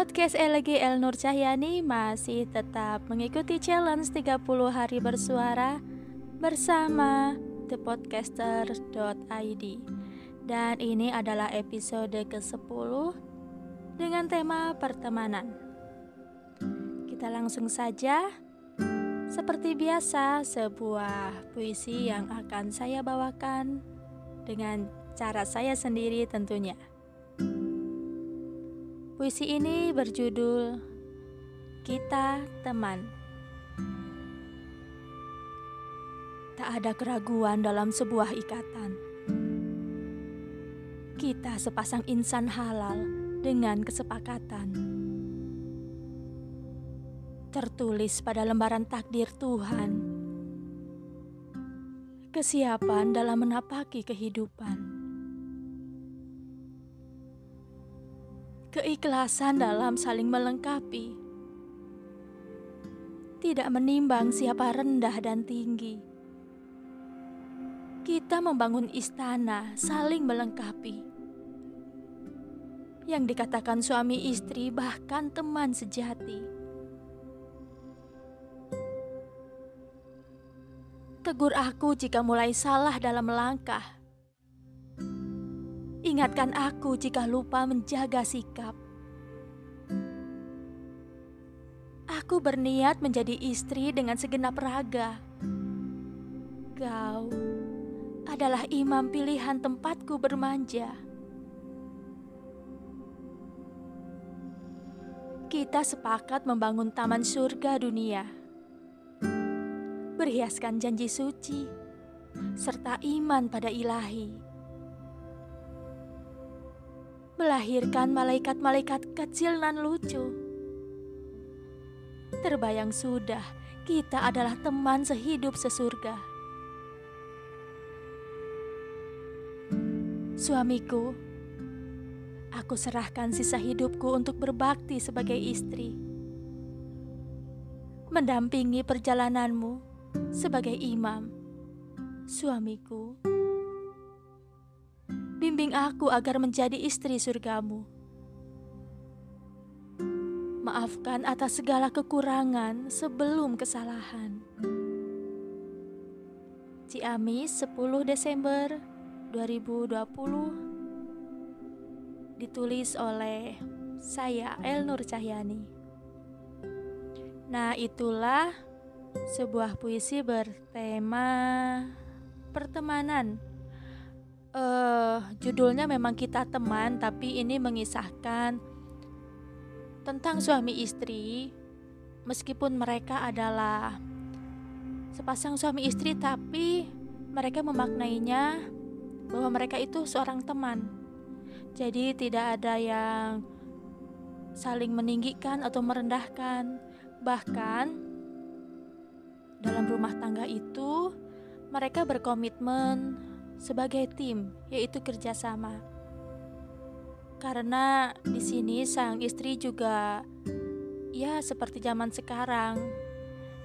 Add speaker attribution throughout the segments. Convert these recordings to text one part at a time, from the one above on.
Speaker 1: Podcast LG El Nur Cahyani masih tetap mengikuti challenge 30 hari bersuara bersama thepodcaster.id Dan ini adalah episode ke-10 dengan tema pertemanan. Kita langsung saja. Seperti biasa, sebuah puisi yang akan saya bawakan dengan cara saya sendiri tentunya. Puisi ini berjudul Kita Teman. Tak ada keraguan dalam sebuah ikatan. Kita sepasang insan halal dengan kesepakatan. Tertulis pada lembaran takdir Tuhan. Kesiapan dalam menapaki kehidupan keikhlasan dalam saling melengkapi, tidak menimbang siapa rendah dan tinggi. Kita membangun istana saling melengkapi. Yang dikatakan suami istri, bahkan teman sejati. Tegur aku jika mulai salah dalam melangkah Ingatkan aku jika lupa menjaga sikap. Aku berniat menjadi istri dengan segenap raga. Kau adalah imam pilihan tempatku bermanja. Kita sepakat membangun taman surga dunia. Berhiaskan janji suci serta iman pada ilahi melahirkan malaikat-malaikat kecil nan lucu. Terbayang sudah, kita adalah teman sehidup sesurga. Suamiku, aku serahkan sisa hidupku untuk berbakti sebagai istri. Mendampingi perjalananmu sebagai imam, suamiku bimbing aku agar menjadi istri surgamu. Maafkan atas segala kekurangan sebelum kesalahan. Ciamis 10 Desember 2020 Ditulis oleh saya Elnur Cahyani Nah itulah sebuah puisi bertema pertemanan uh, judulnya memang kita teman, tapi ini mengisahkan tentang suami istri, meskipun mereka adalah sepasang suami istri, tapi mereka memaknainya bahwa mereka itu seorang teman. Jadi tidak ada yang saling meninggikan atau merendahkan. Bahkan dalam rumah tangga itu mereka berkomitmen sebagai tim, yaitu kerjasama. Karena di sini sang istri juga, ya seperti zaman sekarang,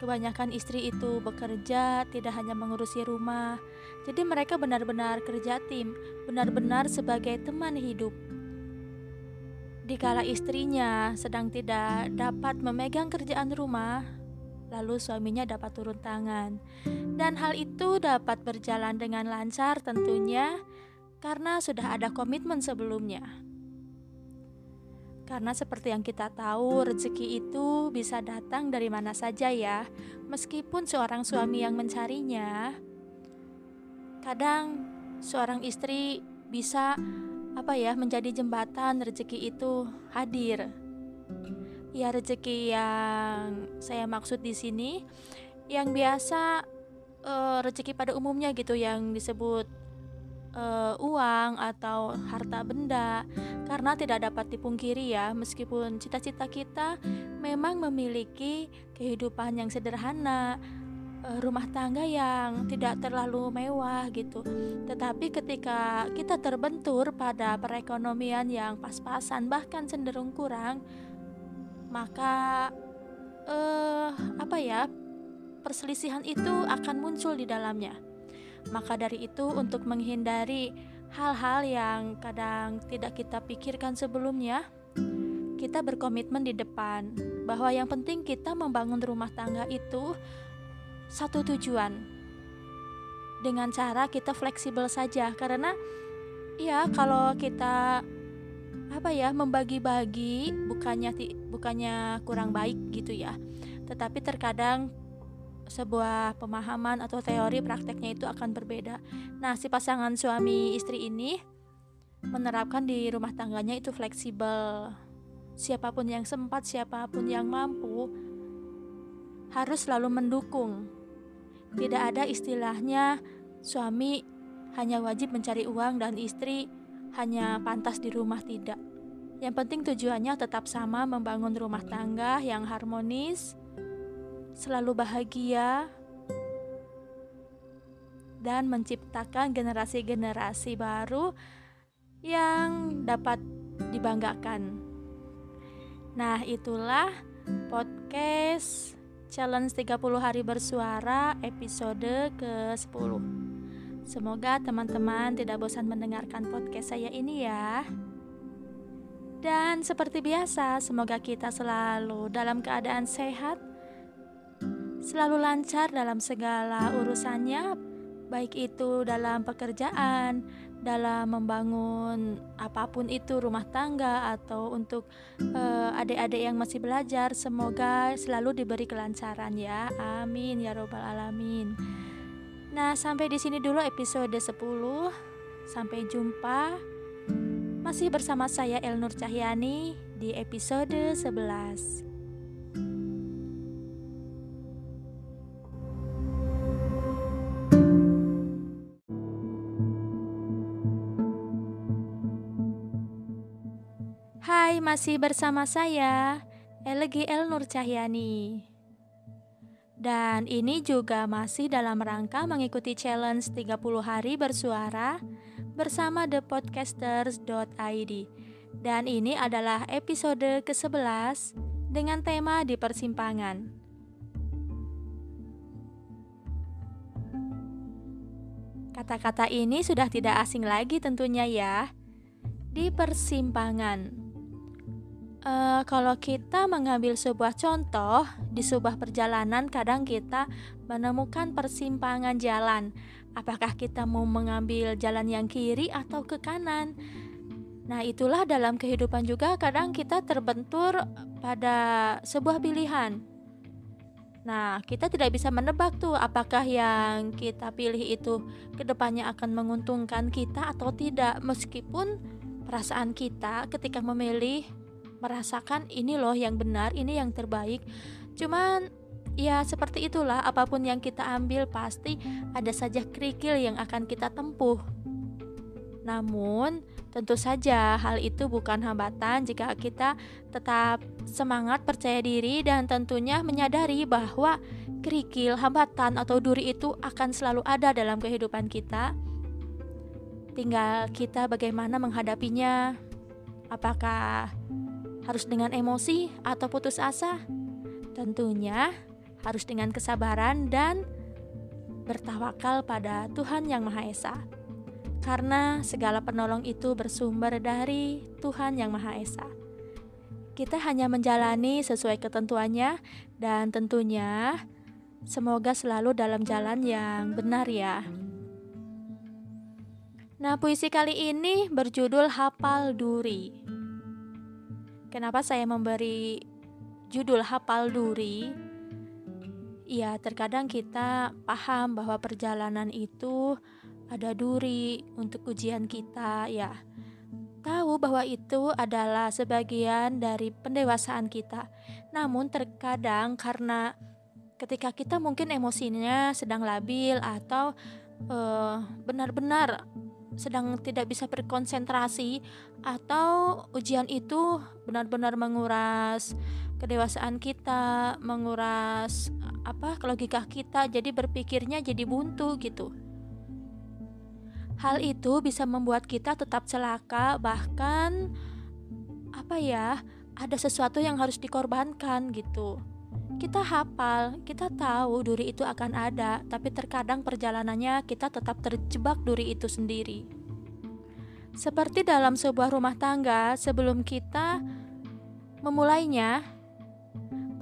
Speaker 1: kebanyakan istri itu bekerja tidak hanya mengurusi rumah, jadi mereka benar-benar kerja tim, benar-benar sebagai teman hidup. Dikala istrinya sedang tidak dapat memegang kerjaan rumah, lalu suaminya dapat turun tangan. Dan hal itu dapat berjalan dengan lancar tentunya karena sudah ada komitmen sebelumnya. Karena seperti yang kita tahu, rezeki itu bisa datang dari mana saja ya. Meskipun seorang suami yang mencarinya, kadang seorang istri bisa apa ya menjadi jembatan rezeki itu hadir ya rezeki yang saya maksud di sini yang biasa uh, rezeki pada umumnya gitu yang disebut uh, uang atau harta benda karena tidak dapat dipungkiri ya meskipun cita-cita kita memang memiliki kehidupan yang sederhana uh, rumah tangga yang tidak terlalu mewah gitu. Tetapi ketika kita terbentur pada perekonomian yang pas-pasan bahkan cenderung kurang maka eh apa ya perselisihan itu akan muncul di dalamnya. Maka dari itu untuk menghindari hal-hal yang kadang tidak kita pikirkan sebelumnya, kita berkomitmen di depan bahwa yang penting kita membangun rumah tangga itu satu tujuan dengan cara kita fleksibel saja karena ya kalau kita apa ya membagi-bagi bukannya bukannya kurang baik gitu ya tetapi terkadang sebuah pemahaman atau teori prakteknya itu akan berbeda. Nah, si pasangan suami istri ini menerapkan di rumah tangganya itu fleksibel. Siapa pun yang sempat, siapa pun yang mampu harus selalu mendukung. Tidak ada istilahnya suami hanya wajib mencari uang dan istri hanya pantas di rumah tidak. Yang penting tujuannya tetap sama membangun rumah tangga yang harmonis, selalu bahagia, dan menciptakan generasi-generasi baru yang dapat dibanggakan. Nah, itulah podcast Challenge 30 hari bersuara episode ke-10. Semoga teman-teman tidak bosan mendengarkan podcast saya ini ya. Dan seperti biasa, semoga kita selalu dalam keadaan sehat, selalu lancar dalam segala urusannya, baik itu dalam pekerjaan, dalam membangun apa pun itu rumah tangga atau untuk uh, adik-adik yang masih belajar. Semoga selalu diberi kelancaran ya. Amin ya robbal alamin nah sampai di sini dulu episode 10 sampai jumpa. Masih bersama saya Elnur Cahyani di episode 11 Hai, masih bersama saya, LGL Nur Cahyani. Dan ini juga masih dalam rangka mengikuti challenge 30 hari bersuara bersama thepodcasters.id. Dan ini adalah episode ke-11 dengan tema di persimpangan. Kata-kata ini sudah tidak asing lagi tentunya ya. Di persimpangan Uh, kalau kita mengambil sebuah contoh di sebuah perjalanan, kadang kita menemukan persimpangan jalan. Apakah kita mau mengambil jalan yang kiri atau ke kanan? Nah, itulah dalam kehidupan juga kadang kita terbentur pada sebuah pilihan. Nah, kita tidak bisa menebak tuh apakah yang kita pilih itu ke depannya akan menguntungkan kita atau tidak, meskipun perasaan kita ketika memilih merasakan ini loh yang benar, ini yang terbaik. Cuman ya seperti itulah apa pun yang kita ambil pasti ada saja kerikil yang akan kita tempuh. Namun, tentu saja hal itu bukan hambatan jika kita tetap semangat, percaya diri, dan tentunya menyadari bahwa kerikil, hambatan, atau duri itu akan selalu ada dalam kehidupan kita. Tinggal kita bagaimana menghadapinya. Apakah harus dengan emosi atau putus asa? Tentunya harus dengan kesabaran dan bertawakal pada Tuhan Yang Maha Esa. Karena segala penolong itu bersumber dari Tuhan Yang Maha Esa. Kita hanya menjalani sesuai ketentuannya dan tentunya semoga selalu dalam jalan yang benar ya. Nah, puisi kali ini berjudul Hafal Duri. Kenapa saya memberi judul hafal duri? Ya, terkadang kita paham bahwa perjalanan itu ada duri untuk ujian kita, ya. Tahu bahwa itu adalah sebagian dari pendewasaan kita. Namun terkadang karena ketika kita mungkin emosinya sedang labil atau uh, benar-benar sedang tidak bisa berkonsentrasi atau ujian itu benar-benar menguras kedewasaan kita, menguras apa logika kita, jadi berpikirnya jadi buntu gitu. Hal itu bisa membuat kita tetap celaka, bahkan apa ya, ada sesuatu yang harus dikorbankan gitu. Kita hafal, kita tahu duri itu akan ada, tapi terkadang perjalanannya kita tetap terjebak duri itu sendiri. Seperti dalam sebuah rumah tangga, sebelum kita memulainya,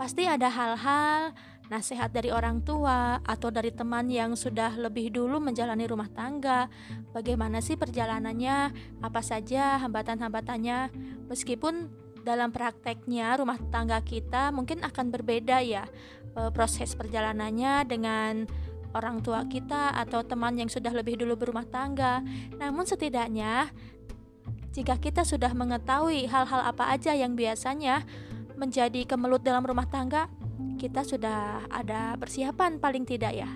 Speaker 1: pasti ada hal-hal nasihat dari orang tua atau dari teman yang sudah lebih dulu menjalani rumah tangga. Bagaimana sih perjalanannya? Apa saja hambatan-hambatannya? Meskipun dalam prakteknya rumah tangga kita mungkin akan berbeda ya e, proses perjalanannya dengan orang tua kita atau teman yang sudah lebih dulu berumah tangga. Namun setidaknya jika kita sudah mengetahui hal-hal apa aja yang biasanya menjadi kemelut dalam rumah tangga, kita sudah ada persiapan paling tidak ya.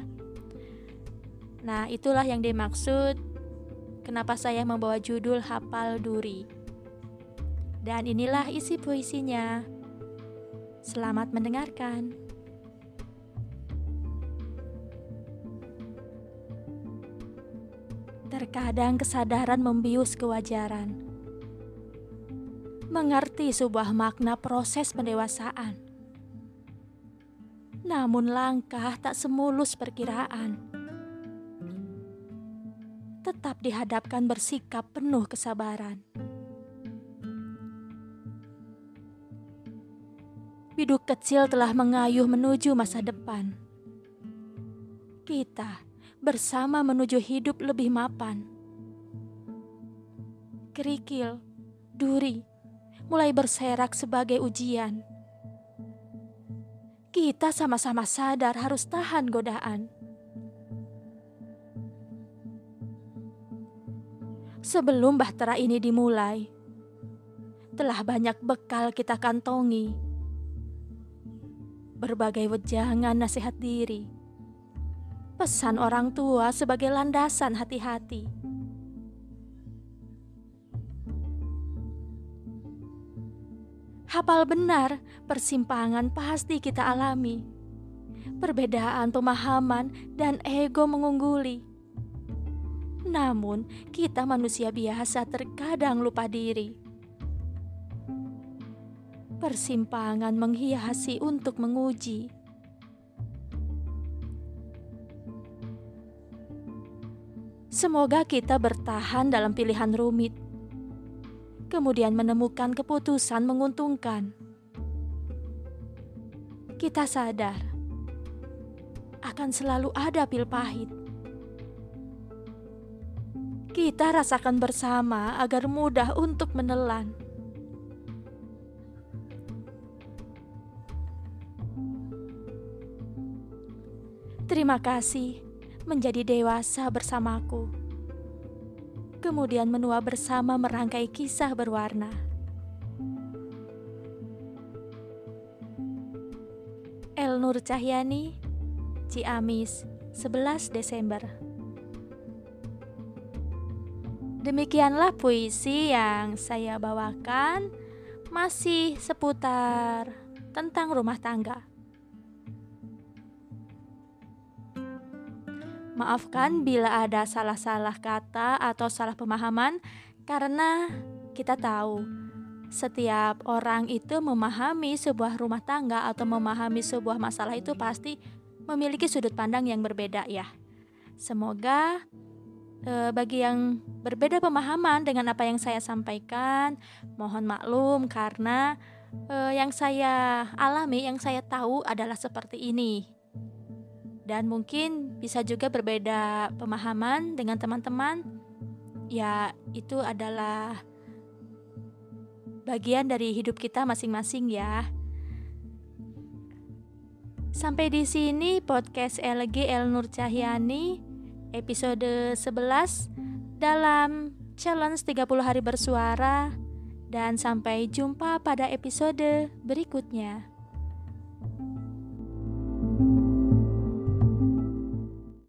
Speaker 1: Nah, itulah yang dimaksud kenapa saya membawa judul Hafal Duri. Dan inilah isi puisinya. Selamat mendengarkan. Terkadang kesadaran membius kewajaran. Mengerti sebuah makna proses pendewasaan namun langkah tak semulus perkiraan. Tetap dihadapkan bersikap penuh kesabaran. Biduk kecil telah mengayuh menuju masa depan. Kita bersama menuju hidup lebih mapan. Kerikil, duri, mulai berserak sebagai ujian kita sama-sama sadar harus tahan godaan. Sebelum bahtera ini dimulai, telah banyak bekal kita kantongi. Berbagai wejangan nasihat diri, pesan orang tua sebagai landasan hati-hati Hafal benar, persimpangan pasti kita alami. Perbedaan pemahaman dan ego mengungguli. Namun, kita manusia biasa terkadang lupa diri. Persimpangan menghiasi untuk menguji. Semoga kita bertahan dalam pilihan rumit kemudian menemukan keputusan menguntungkan. Kita sadar akan selalu ada pil pahit. Kita rasakan bersama agar mudah untuk menelan. Terima kasih menjadi dewasa bersamaku kemudian menua bersama merangkai kisah berwarna. El Nur Cahyani, Ciamis, 11 Desember. Demikianlah puisi yang saya bawakan, masih seputar tentang rumah tangga. Maafkan bila ada salah-salah kata atau salah pemahaman, karena kita tahu setiap orang itu memahami sebuah rumah tangga atau memahami sebuah masalah itu pasti memiliki sudut pandang yang berbeda, ya. Semoga e, bagi yang berbeda pemahaman dengan apa yang saya sampaikan, mohon maklum karena e, yang saya alami, yang saya tahu adalah seperti ini dan mungkin bisa juga berbeda pemahaman dengan teman-teman. Ya, itu adalah bagian dari hidup kita masing-masing ya. Sampai di sini podcast LG El Nur Cahyani episode 11 dalam challenge 30 hari bersuara dan sampai jumpa pada episode berikutnya.